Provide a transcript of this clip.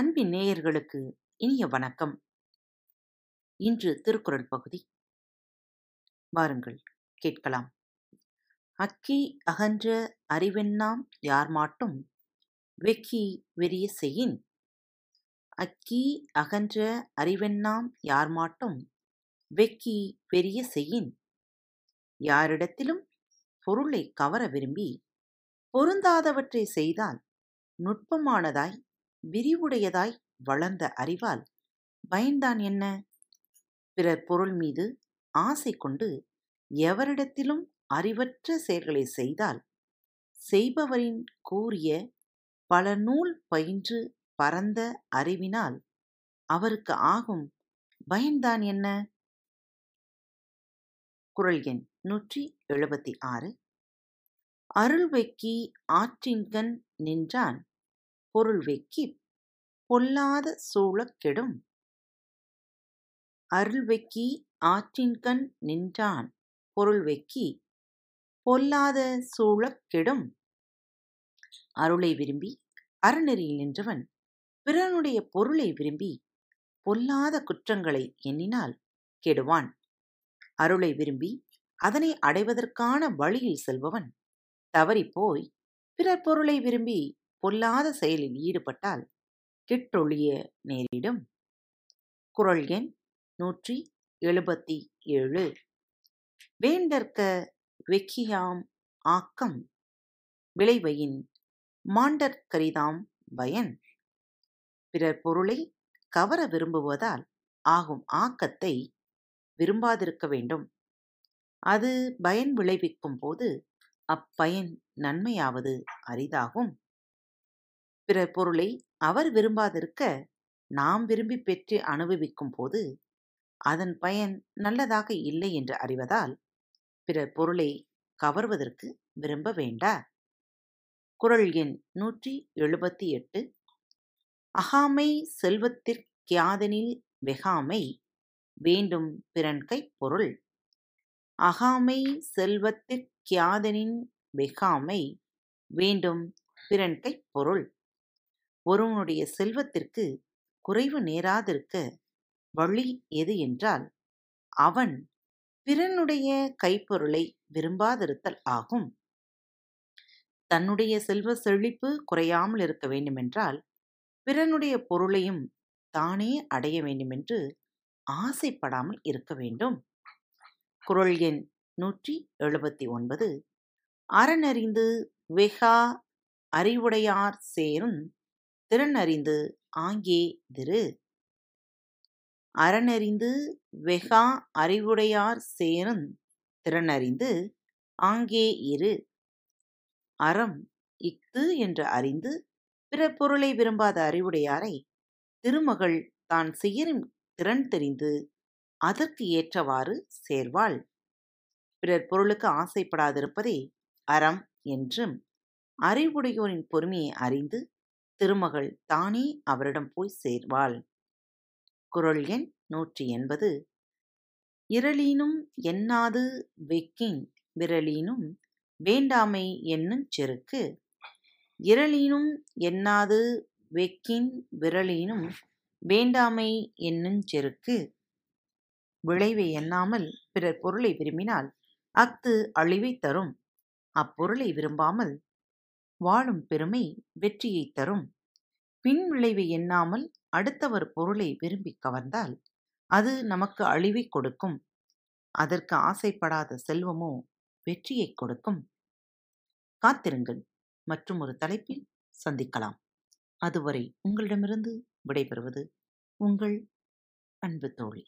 அன்பின் நேயர்களுக்கு இனிய வணக்கம். இன்று திருக்குறள் பகுதி. வாருங்கள் கேட்கலாம். அக்கி அகன்ற அறிவெண்ணாம் யார் மாட்டும் வெக்கி வெறிய செய்யின். அக்கி அகன்ற அறிவெண்ணாம் யார் மாட்டும் வெக்கி வெறிய செய்யின். யாரிடத்திலும் பொருளை கவர விரும்பி பொருந்தாதவற்றை செய்தால் நுட்பமானதாய் விரிவுடையதாய் வளர்ந்த அறிவால் பயன்தான் என்ன? பிறர் பொருள் மீது ஆசை கொண்டு எவரிடத்திலும் அறிவற்ற செயல்களை செய்தால் செய்பவரின் கூறிய பல நூல் பயின்று பரந்த அறிவினால் அவருக்கு ஆகும் பயன்தான் என்ன? குரல் எண் நூற்றி எழுபத்தி ஆறு. அருள் வெக்கி ஆற்றின்கண் நின்றான் பொருள் வெக்கி பொல்லாத சூழக் கெடும். அருள் வெக்கி ஆற்றின்கண் நின்றான் பொருள் வெக்கி பொல்லாத சூழக் கெடும். அருளை விரும்பி அறநெறியில் நின்றவன் பிறனுடைய பொருளை விரும்பி பொல்லாத குற்றங்களை எண்ணினால் கெடுவான். அருளை விரும்பி அதனை அடைவதற்கான வழியில் செல்பவன் தவறிப்போய் பிறர் பொருளை விரும்பி பொல்லாத செயலில் ஈடுபட்டால் கிட்டொழிய நேரிடும். குரல் எண் நூற்றி எழுபத்தி ஏழு வேண்டற்க வெக்கியாம் ஆக்கம் விளைவையின் மாண்டற்கரிதாம் பயன். பிறர் பொருளை கவர விரும்புவதால் ஆகும் ஆக்கத்தை விரும்பாதிருக்க வேண்டும். அது பயன் விளைவிக்கும் போது அப்பயன் நன்மையாவது அரிதாகும். பிறர் பொருளை அவர் விரும்பாதிருக்க நாம் விரும்பி பெற்று அனுபவிக்கும் போது அதன் பயன் நல்லதாக இல்லை என்று அறிவதால் பிறர் பொருளை கவர்வதற்கு விரும்ப வேண்டா குரல் எண் நூற்றி எழுபத்தி எட்டு. அகாமை செல்வத்திற்கியாதனில் வெகாமை வேண்டும் பிறன்கை பொருள். அகாமை செல்வத்திற்கியாதனின் வெகாமை வேண்டும் பிறன்கை பொருள். ஒருவனுடைய செல்வத்திற்கு குறைவு நேராதிருக்க வழி எது என்றால் அவன் பிறனுடைய கைப்பொருளை விரும்பாதிருத்தல் ஆகும். தன்னுடைய செல்வ செழிப்பு குறையாமல் இருக்க வேண்டுமென்றால் பிறனுடைய பொருளையும் தானே அடைய வேண்டுமென்று ஆசைப்படாமல் இருக்க வேண்டும். குரல் எண் நூற்றி எழுபத்தி ஒன்பது. அறநறிந்து வெகா அறிவுடையார் சேரும் திறனறிந்து ஆங்கே திரு. அறனறிந்து வெகா அறிவுடையார் சேரும் திறனறிந்து ஆங்கே இரு. அறம் இஃது என்று அறிந்து பிற பொருளை விரும்பாத அறிவுடையாரை திருமகள் தான் செய்யும் திறன் தெரிந்து அதற்கு ஏற்றவாறு சேர்வாள். பிறர் பொருளுக்கு ஆசைப்படாதிருப்பதே அறம் என்றும் அறிவுடையோரின் பொறுமையை அறிந்து திருமகள் தானே அவரிடம் போய் சேர்வாள். குரல் எண் நூற்றி எண்பது. இரளீனும் எண்ணாது வெக்கின் விரலீனும் வேண்டாமை என்னும் செருக்கு. இரளீனும் எண்ணாது வெக்கின் விரலீனும் வேண்டாமை என்னும் செருக்கு விளைவை எண்ணாமல் பிறர் பொருளை விரும்பினால் அஃது அழிவை தரும். அப்பொருளை விரும்பாமல் வாழும் பெருமை வெற்றியை தரும். பின் விளைவை எண்ணாமல் அடுத்தவர் பொருளை விரும்பி கவர்ந்தால் அது நமக்கு அழிவை கொடுக்கும். அதற்கு ஆசைப்படாத செல்வமோ வெற்றியை கொடுக்கும். காத்திருங்கள். மற்றும் ஒரு தலைப்பில் சந்திக்கலாம். அதுவரை உங்களிடமிருந்து விடைபெறுவது உங்கள் அன்பு தோழி.